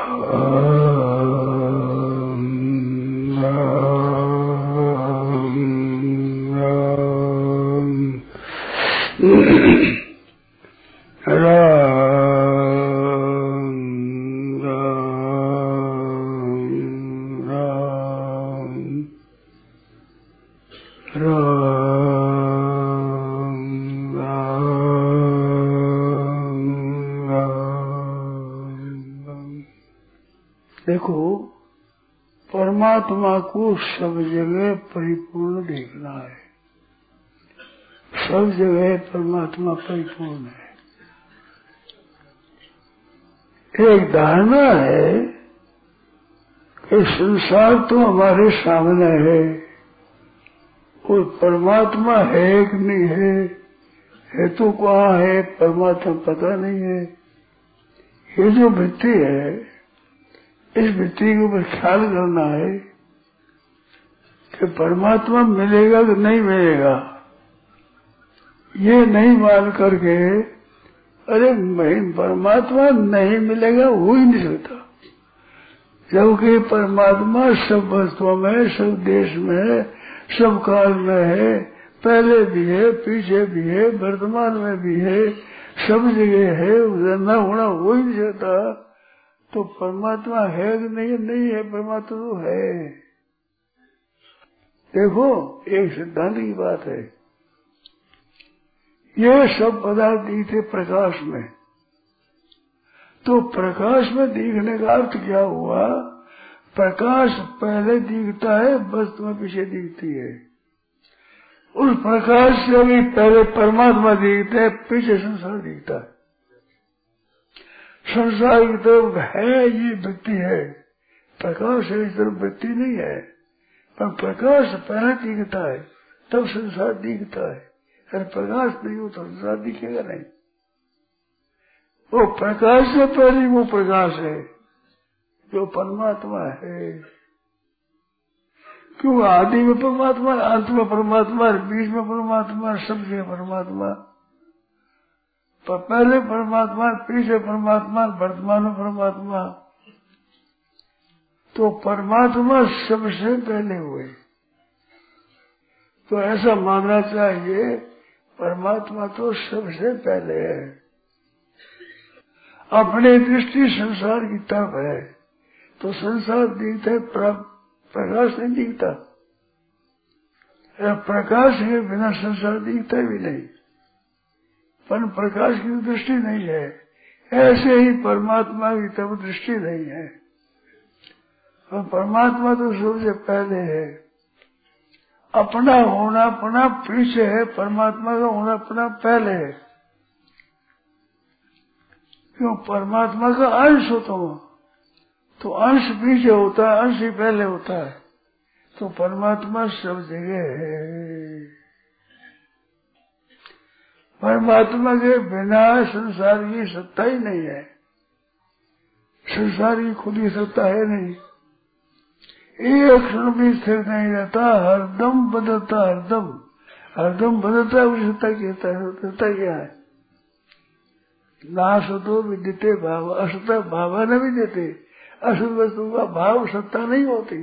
Oh. सब जगह परिपूर्ण देखना है। सब जगह परमात्मा परिपूर्ण है। एक धारणा है कि संसार तो हमारे सामने है और परमात्मा है कि नहीं है है तो कहाँ है, परमात्मा पता नहीं है। ये जो वृत्ति है, इस वृत्ति के ख्याल करना है कि परमात्मा मिलेगा कि नहीं मिलेगा? ये नहीं मान करके, अरे परमात्मा नहीं मिलेगा, हो ही नहीं सकता। जबकि परमात्मा सब वस्तुओं में, सब देश में, सब काल में है, पहले भी है, पीछे भी है, वर्तमान में भी है, सब जगह है उधर न होना हो ही नहीं सकता। तो परमात्मा है कि नहीं नहीं है, परमात्मा तो है। देखो, एक सिद्धांत की बात है। ये सब पदार्थ दिखे प्रकाश में। तो प्रकाश में दिखने का अर्थ क्या हुआ? प्रकाश पहले दिखता है, वस्तु में पीछे दिखती है। उस प्रकाश से भी पहले परमात्मा दिखते है, पीछे संसार दिखता है। संसार की तरफ़ है, ये वृत्ति है। प्रकाश है, इस तरफ़ वृत्ति नहीं है। पर प्रकाश पहले दिखता है, तब संसार दिखता है। अगर प्रकाश नहीं हो तो संसार दिखेगा नहीं। वो प्रकाश से पहले वो प्रकाश है, जो परमात्मा है। क्यों? आदि में परमात्मा, अंत में परमात्मा, बीच में परमात्मा, सब जगह परमात्मा। पर पहले परमात्मा, पीछे परमात्मा, वर्तमान में परमात्मा। तो परमात्मा सबसे पहले हुए। तो ऐसा मानना चाहिए, परमात्मा तो सबसे पहले है। अपने दृष्टि संसार की तरफ़ है। तो संसार दिखता है प्रकाश नहीं दिखता। प्रकाश के बिना संसार दिखता भी नहीं। पर प्रकाश की दृष्टि नहीं है। ऐसे ही परमात्मा की तब दृष्टि नहीं है। और परमात्मा तो सबसे पहले है। अपना होना अपना पीछे है, परमात्मा का होना अपना पहले है। क्यों? परमात्मा का अंश हो। तो तो अंश पीछे होता है, अंश ही पहले होता है। तो परमात्मा सब जगह है। परमात्मा के बिना संसार की सत्ता ही नहीं है। संसार की खुद ही सत्ता है नहीं। एक क्षण भी स्थिर नहीं रहता, हरदम बदलता, हरदम। हरदम बदलता है सत्ता कहता है सत्ता क्या है? नासतो विद्यते भाव असता भाव न भी देते। असत वस्तु का भाव सत्ता नहीं होती।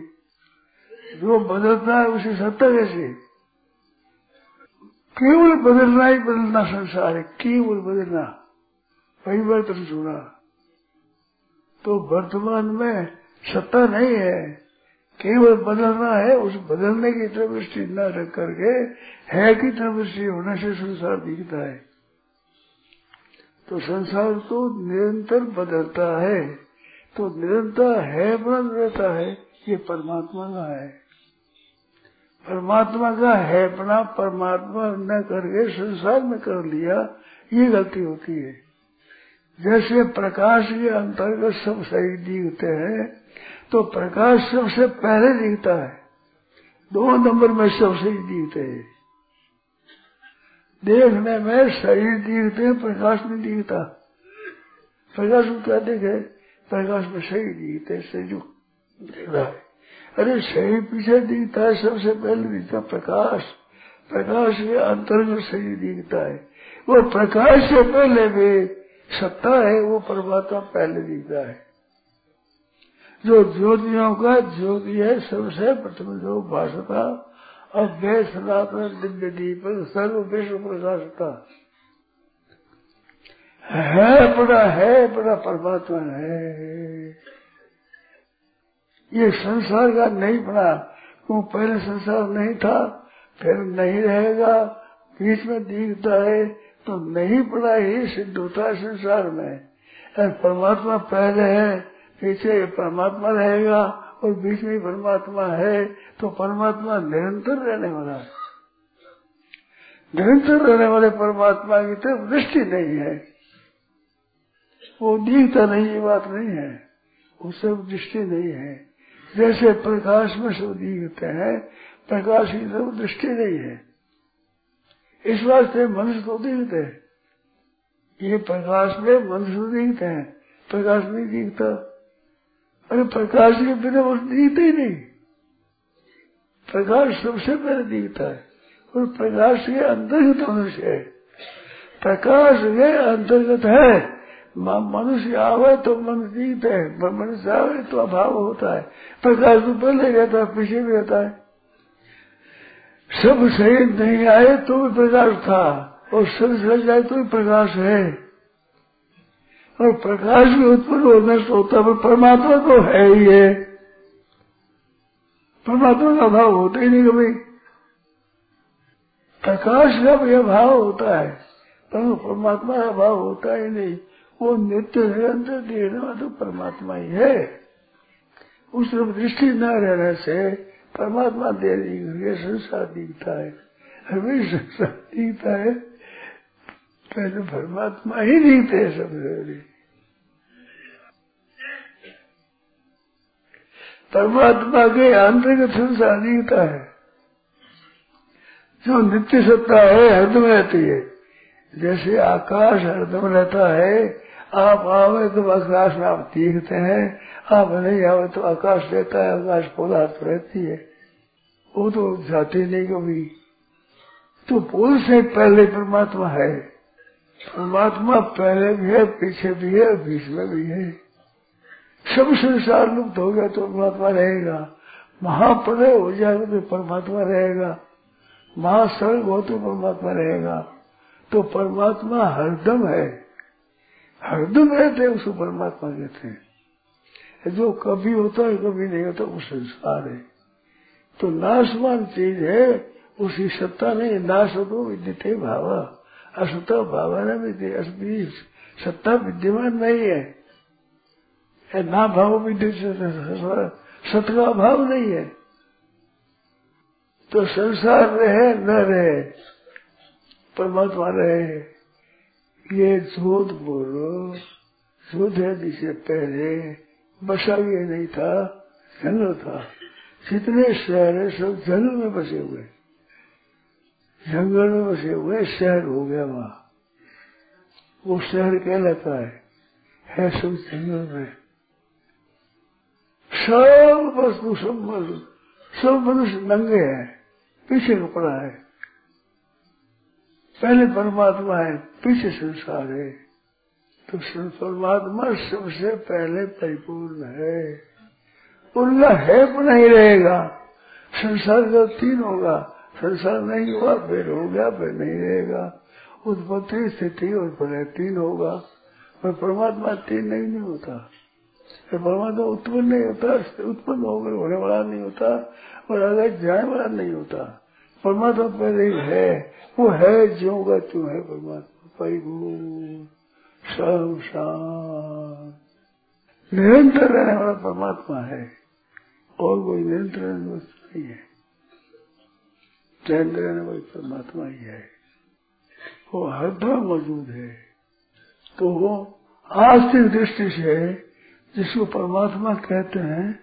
जो बदलता है, उसे सत्ता कैसे? केवल बदलना ही बदलना संसार है, केवल बदलना। परिवर्तन छूना तो वर्तमान में सत्ता नहीं है। केवल बदलना है, उस बदलने की तरफ़ दृष्टि न रख करके है की तरफ़ दृष्टि होने से संसार दिखता है। तो संसार तो निरंतर बदलता है तो निरंतर है बदल रहता है, ये परमात्मा का है। परमात्मा का है अपना परमात्मा न करके संसार में कर लिया, ये गलती होती है। जैसे प्रकाश के अंतर्गत सब सही दिखते हैं तो प्रकाश सबसे पहले दिखता है। दो नंबर में सबसे दिखते हैं। देखने में शरीर दिखते हैं, प्रकाश नहीं दिखता। प्रकाश में क्या देखे? प्रकाश में सही दिखते शरीर दिख रहा है। अरे शरीर पीछे दिखता है, सबसे पहले दिखता प्रकाश। प्रकाश के अंतर्गत शरीर दिखता है। वो प्रकाश से पहले भी सत्ता है, वो परमात्मा पहले दिखता है। जो ज्योतियों का ज्योति है, सबसे प्रथम जो भाषता अव्यय सनातन दिव्य दीप सर्व विश्व प्रकाशता है। बड़ा है बड़ा परमात्मा है। ये संसार का नहीं बना क्यों पहले संसार नहीं था, फिर नहीं रहेगा, बीच में दिखता है तो नहीं पड़ा ही सिद्ध होता है संसार में। परमात्मा पहले है पीछे परमात्मा रहेगा और बीच में परमात्मा है तो परमात्मा निरंतर रहने वाला है। निरंतर रहने वाले परमात्मा की तरफ़ दृष्टि नहीं है। वो दिखता नहीं, ये बात नहीं है। वो सब दृष्टि नहीं है। जैसे प्रकाश में सब दिखते हैं, प्रकाश की तरफ़ दृष्टि नहीं है। इस वास्ते मनुष्य तो दिखते हैं। ये प्रकाश में मनुष्य तो दिखते हैं। प्रकाश नहीं दिखता। अरे प्रकाश के बिना वो दिखते ही नहीं। प्रकाश सबसे पहले दिखता है, और प्रकाश के अंतर्गत मनुष्य है। प्रकाश के अंतर्गत है। मनुष्य आवे तो मन जीत है मनुष्य आवे तो अभाव होता है। प्रकाश तो पहले रहता है, पीछे भी रहता है। सब सही नहीं आए तो भी प्रकाश था, और सब सही जाए तो भी प्रकाश है। और प्रकाश भी उत्पन्न और नष्ट होता है परमात्मा तो है ही है। परमात्मा का अभाव होता ही नहीं कभी। प्रकाश का भी अभाव होता है परंतु परमात्मा का अभाव होता ही नहीं। वो नित्य निरंतर देखने वाला तो परमात्मा ही है। उस दृष्टि न रहने से परमात्मा दे संसार दिखता है। हमें संसार दिखता है। पहले परमात्मा ही दिखते है सबसे परमात्मा के आंतरिक संसार दिखता है। जो नित्य सत्ता है हरदम रहती है। जैसे आकाश हरदम रहता है, आप आवे तो आकाश में आप देखते हैं, आप नहीं आवे तो आकाश रहता है, आकाश पौधा तो रहती है। वो तो जाते नहीं कभी। तो पुल से पहले परमात्मा है। परमात्मा पहले भी है, पीछे भी है, बीच में भी है। सब संसार लुप्त हो गया तो परमात्मा रहेगा। महाप्रलय हो जाएगा तो परमात्मा रहेगा। महासर्ग हो तो परमात्मा रहेगा। तो परमात्मा हरदम है। हरदम रहते उसको परमात्मा कहते हैं। जो कभी होता है, कभी नहीं होता, वो संसार है। तो नाशवान चीज़ है उसकी सत्ता नहीं, नाश हो तो विद्यते भाव। असत्ता भावना भी थी विद्य सत्ता विद्यमान नहीं है। ना भाव विद्य सत्य का भाव नहीं है। तो संसार रहे, न रहे, परमात्मा रहे, ये झूठ बोलो, झूठ है जिसे पहले बसा ये नहीं था जंगल था। जितने शहर है, सब जंगल में बसे हुए जंगल बसे हुए शहर हो गया वहाँ। वो शहर कहलाता है है सब जंगल में। सब वस्तु सब वस्तु सब मनुष्य नंगे हैं, पीछे कपड़ा है। पहले परमात्मा है, पीछे संसार है। तो परमात्मा सबसे पहले परिपूर्ण है। उनका है नहीं रहेगा। संसार का तीन होगा। संसार नहीं हुआ फिर हो गया फिर नहीं रहेगा। उत्पत्ति स्थिति और प्रलय तीन होगा। पर परमात्मा तीन नहीं, नहीं होता। परमात्मा उत्पन्न नहीं होता उत्पन्न होकर होने वाला नहीं होता और अगर जाने वाला नहीं होता परमात्मा पहले ही है। वो है जो का तू है परमात्मा। परिपूर्ण निरंतर रहने वाला परमात्मा है और कोई निरंतर नहीं है। चैन रहने वाली परमात्मा ही है। वो हर हरदम मौजूद है। तो वो आस्तिक दृष्टि से जिसको परमात्मा कहते हैं,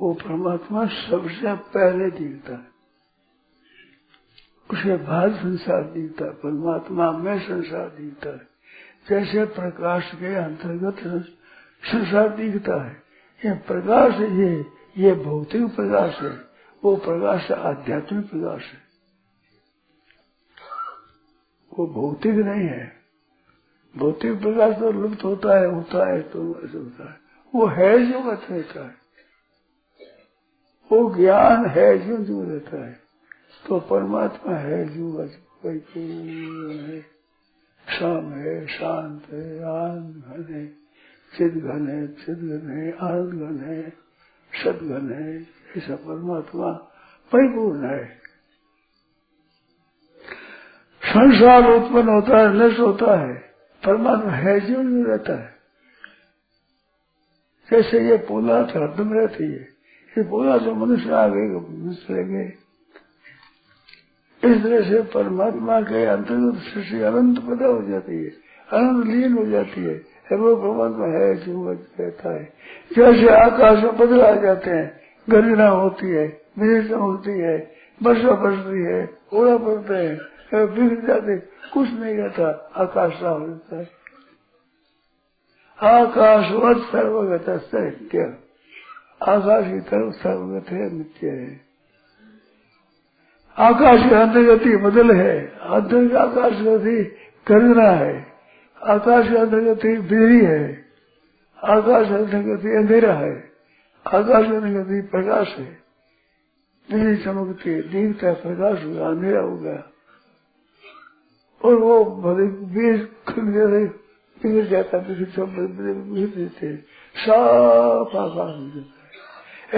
वो परमात्मा सबसे पहले दिखता है। उसके बाद संसार दिखता है, परमात्मा में संसार दिखता है। जैसे प्रकाश के अंतर्गत संसार दिखता है, ये प्रकाश ये ये भौतिक प्रकाश है, वो प्रकाश आध्यात्मिक प्रकाश है। वो भौतिक नहीं है। भौतिक प्रकाश तो लुप्त होता है होता है तो ऐसे होता है। वो है जो रहता है। वो ज्ञान है जो जो रहता है। तो परमात्मा है जो है। शाम है, शांत है आनंद घन है, चिद घन है, चिद घन है आनंद घन है सदघन है। ऐसा परमात्मा परिपूर्ण है। संसार उत्पन्न होता है नष्ट होता है, परमात्मा है जो नहीं रहता है। जैसे ये पोला हरदम रहती है ये पोला तो मनुष्य आ गए मनुष्य गए इस तरह से परमात्मा के अंतर्गत सृष्टि अनंत पैदा हो जाती है, अनंत लीन हो जाती है वो परमात्मा है जो रहता है। जैसे आकाश में बदल आ जाते हैं गर्जना होती है विदेश होती है, वर्षा बरसती है, ओला पड़ते हैं बिगड़ जाते, कुछ नहीं रहता, आकाश साफ़ रहता है। आकाशवत सर्वगत नित्य आकाश की तरफ़ सर्वगत है, नित्य है। आकाश की अंतर्गति बदल है अंतर आकाश गति करना है। आकाश की अंतर्गति बिजली है, आकाश अंतर्गति अंधेरा है। आकाश अंतर्गति प्रकाश है। बिजली चमकती है दीपता प्रकाश होगा अंधेरा हो गया। और वो भले बीज खुल बिगड़ जाता बिगड़ देते साफ़ आकाश है।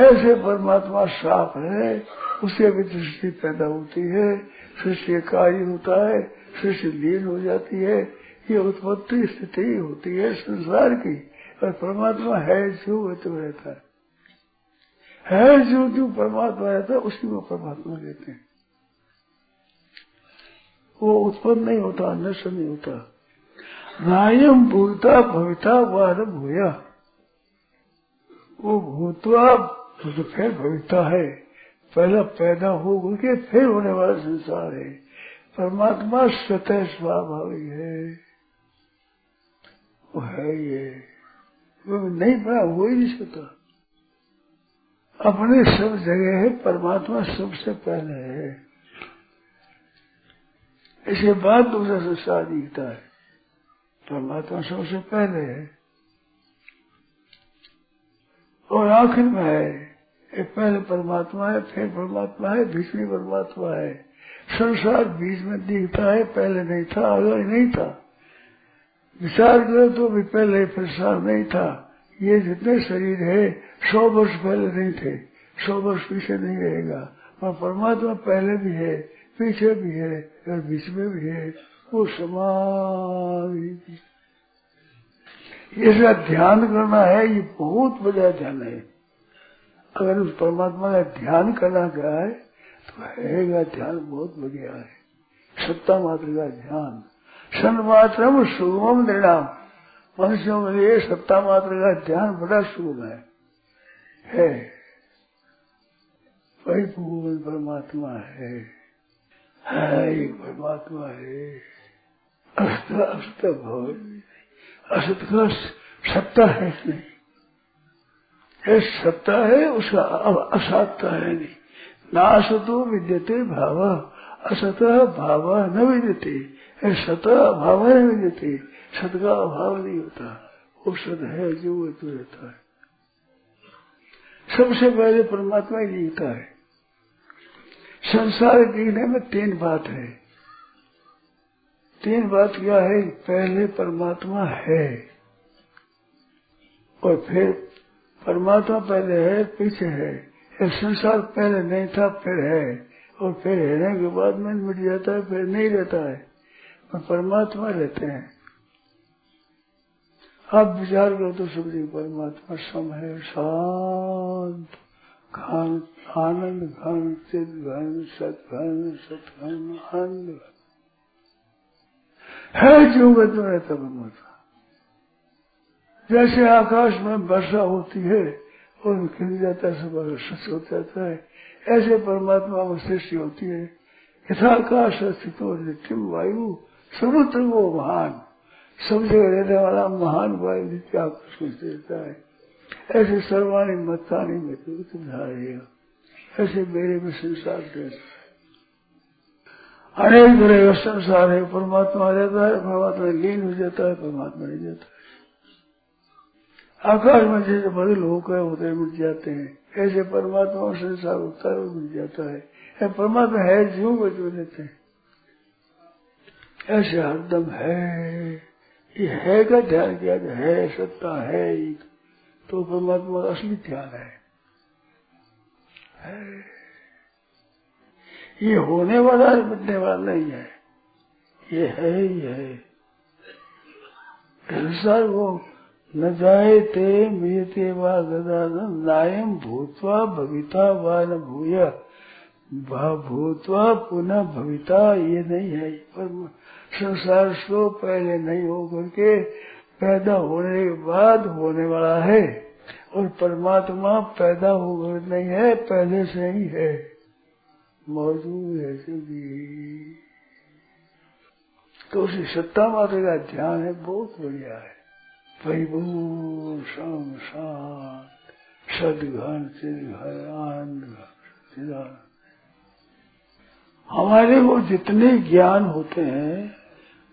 ऐसे परमात्मा साफ़ है उसे भी दृष्टि पैदा होती है, सृष्टि कार्य होता है, सृष्टि लीन हो जाती है, ये उत्पत्ति स्थिति होती है संसार की, और परमात्मा है जो तो रहता है। है जो जो परमात्मा रहता है, उसी को परमात्मा कहते हैं। वो उत्पन्न नहीं होता, नष्ट नहीं होता। नायम भूता भविता वार भूया। वो भूतवा तो फिर भविता है। पहला पैदा हो के फिर होने वाला संसार है। परमात्मा स्वतः स्वाभाविक है। वो है ये। वो नहीं बना हो ही नहीं सकता अपने सब जगह है, परमात्मा सबसे पहले है। इसके बाद दूसरा संसार दिखता है। परमात्मा सबसे पहले है। और आखिर में है, एक पहले परमात्मा है, फिर परमात्मा है, बीच में परमात्मा है। संसार बीच में दिखता है, पहले नहीं था, आगे नहीं था। विचार करो तो भी पहले संसार नहीं था। ये जितने शरीर है, सौ वर्ष पहले नहीं थे, सौ वर्ष पीछे नहीं रहेगा। और परमात्मा पहले भी है पीछे भी है, और बीच में भी है, वो समाधि इसका ध्यान करना है, ये बहुत बड़ा ध्यान है। अगर उस परमात्मा का ध्यान करना क्या है तो है ध्यान बहुत बढ़िया है। सत्ता मात्र का ध्यान। सन मात्र सुगम निर्णाम मनुष्यों के लिए सत्ता मात्र का ध्यान बड़ा सुगम है। है। परमात्मा है। है परमात्मा है अस्त अस्त भव असत का सत्ता है नहीं सत्ता है उसका असात्ता है नहीं। ना असतो विद्यते भाव। असत भाव न विद्यते। सत भाव न विद्यते। सत का अभाव नहीं होता। वो सत है जो वो तो रहता है। सबसे पहले परमात्मा ही जीता है। संसार जीने में तीन बात है। तीन बात क्या है? पहले परमात्मा है। और फिर परमात्मा पहले है, पीछे है। ये संसार पहले नहीं था, फिर है। और फिर रहने के बाद में मिट जाता है, फिर नहीं रहता है। और परमात्मा रहते हैं। आप विचार करो तो समझिए, परमात्मा सम है, शांत। घन आनंद घन, चित घन, सत घन सत घन, आनंद घन। है जो में रहता परमात्मा जैसे आकाश में वर्षा होती है और खिल जाता है, सब सच हो जाता है। ऐसे परमात्मा में सृष्टि होती है। यथाकाश स्थित नित्यम वायु, समुद्र वो महान। सब जगह रहने वाला महान वायु नित्य आकाश में रहता है। ऐसे सर्वाणी मतानी में रहेगा ऐसे मेरे में संसार अनेक का संसार है, परमात्मा रहता है, परमात्मा लीन हो जाता है, परमात्मा नहीं जाता है। आकाश में जैसे बदल होकर उदय मिट जाते हैं, ऐसे परमात्मा और संसार उतार मिल जाता है। परमात्मा है जीव बचो देते हैं। ऐसे हरदम है ये है का ध्यान किया है, सत्ता है तो परमात्मा का असली ध्यान है, ये होने वाला है बनने वाला नहीं है। ये है ही है। संसार वो न जाए ते मियते वा नायम भूतवा भविता वा न भूय। भूतवा पुनः भविता ये नहीं है। पर संसार सो पहले नहीं हो करके पैदा होने के बाद होने वाला है और परमात्मा पैदा होकर नहीं है, पहले से ही है। मौजूद है सभी तो उसी सत्ता माता का ध्यान है, बहुत बढ़िया है। सदघन सिद्धघन आनंद हमारे को जितने ज्ञान होते हैं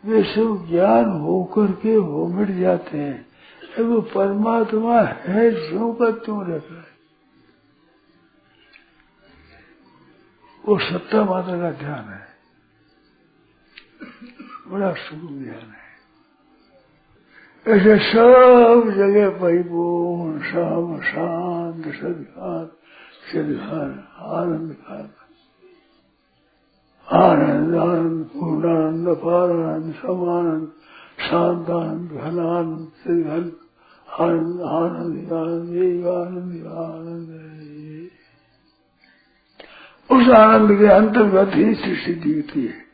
वे सब ज्ञान होकर के वो मिट जाते हैं। वो परमात्मा है, जो का क्यों रहता है। वो सत्ता माता का ध्यान है। बड़ा सुख ध्यान है। ऐसे सब जगह परिपूर्ण, सब शांत सदघान सदघान आनंद खान आनंद आनंद पूर्णानंद, पारानंद, समानंद, शांतानंद घनानंद श्रीघन आनंद आनंद आनंद आनंद। आनंद उस आनंद के अंतर्गत ही सृष्टि दिखती है।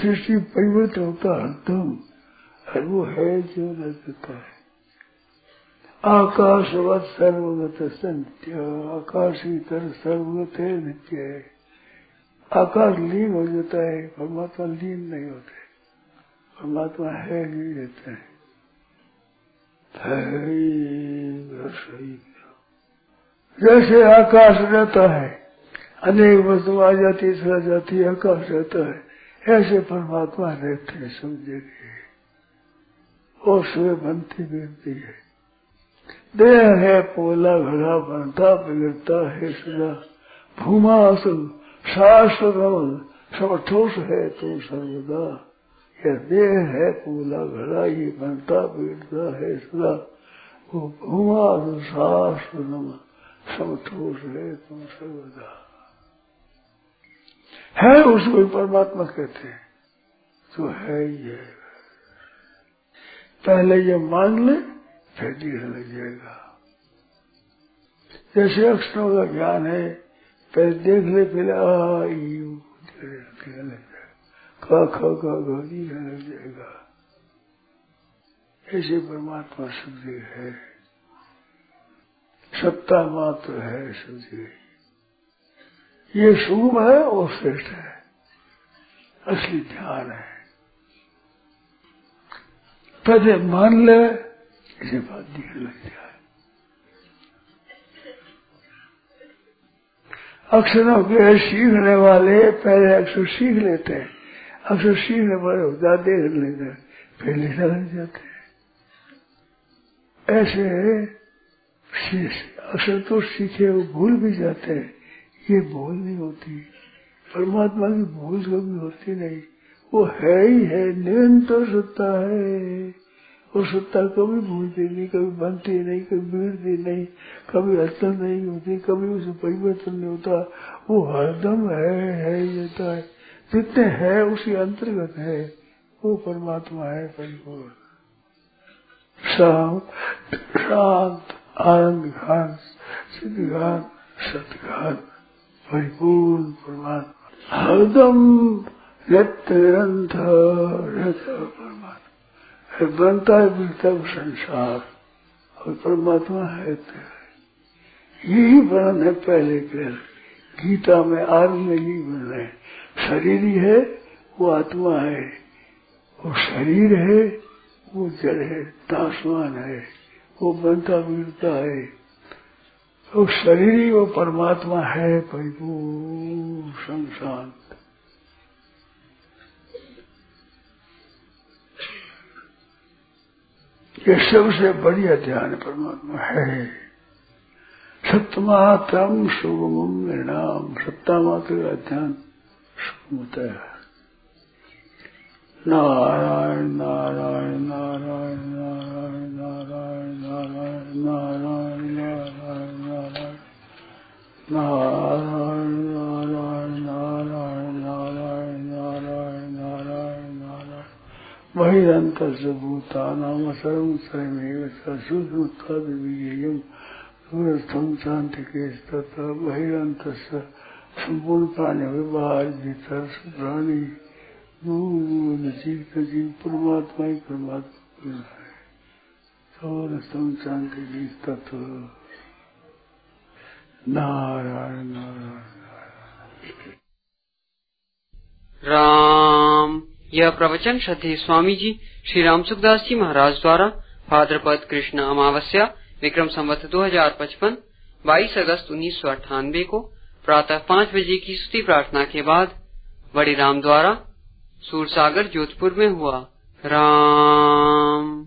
सृष्टि परिवर्तन होता हरदम और वो है जो रहता है। आकाशवत सर्वगत संत्य आकाश की तरह सर्वगत है नित्य है। आकाश लीन हो जाता है, परमात्मा लीन नहीं होते। परमात्मा है नहीं रहते हैं। जैसे आकाश रहता है, अनेक वस्तु आ जाती सह जाती आकाश रहता है। ऐसे परमात्मा रहते हैं, समझे और सुबह बनती गिरती है। देह है, पोला घड़ा बनता बिगड़ता है सदा भूमा असल शाश्वत समठोस है तू सर्वदा यह देह है पूला घड़ा ये बनता बीटता है सदा। वो भूमा शाश्वत समठोस है तुम सर्वदा है उसको परमात्मा कहते हैं। तो है ही है पहले ये मान ले, फिर धीरे लग जाएगा। जैसे अक्षरों का ज्ञान है पहले देख ले पहले खा खा खा लग जाएगा। ऐसे परमात्मा सब है। सत्ता मात्र है सब ये शुभ है और श्रेष्ठ है। असली ध्यान है। पहले मान ले, इसे बात दिखने लग जाए अक्षरों के सीखने वाले पहले अक्षर सीख लेते हैं। अक्षर सीखने वाले होता देख लेते हैं फिर लिखा लग जाते हैं। ऐसे अक्षर तो सीखे वो भूल भी जाते हैं। ये भूल नहीं होती। परमात्मा की भूल कभी होती नहीं। वो है ही है, निरंतर सत्ता है। वो सत्ता कभी भूलती नहीं, कभी बनती नहीं, कभी बिगड़ती नहीं, कभी हलचल नहीं होती, कभी उसे परिवर्तन नहीं होता। वो हरदम है है, रहता है। जितने है, उसी अंतर्गत है। वो परमात्मा है, परिपूर्ण। शांत शांत, आनंद घान, सिद्ध घान सतघान परिपूर्ण परमात्मा। हरदम नित्य परमात्मा। बनता है बिकता है संसार। और परमात्मा है तो यही वर्णन है पहले के गीता में आरंभ में यही वर्णन है शरीर ही है, वो आत्मा है। वो शरीर है, वो जड़ है तासमान है। वो बनता बिगड़ता है। वो शरीर ही, वो परमात्मा है, परिपूर्ण संसार। ये सबसे बढ़िया ध्यान परमात्मा है सत्यमात्रम सुगम निर्णाम सत्ता मात्र का ध्यान सुगम होता है नारायण नारायण नारायण नारायण नारायण नारायण नारायण नारायण नारायण नारायण बहिरन्तसभूतानां सर्वं स्वयमेव सूक्ष्मत्वादिबीजयं दूरस्थं शान्तिकेस्तत्र बहिरन्तस्य सम्पूर्णप्राणि व्यवहार्यतर्षप्राणि नजीव नजीव परमात्मा ही परमात्मा है सौरस्थम शांति की तत्व नारायण नारायण। राम। यह प्रवचन श्रद्धे स्वामी जी श्री राम सुखदास जी महाराज द्वारा भाद्रपद कृष्ण अमावस्या, विक्रम संवत 2055 22 अगस्त उन्नीस सौ अठानवे को प्रातः पाँच बजे की स्तुति प्रार्थना के बाद बड़े राम द्वारा सूरसागर जोधपुर में हुआ। राम।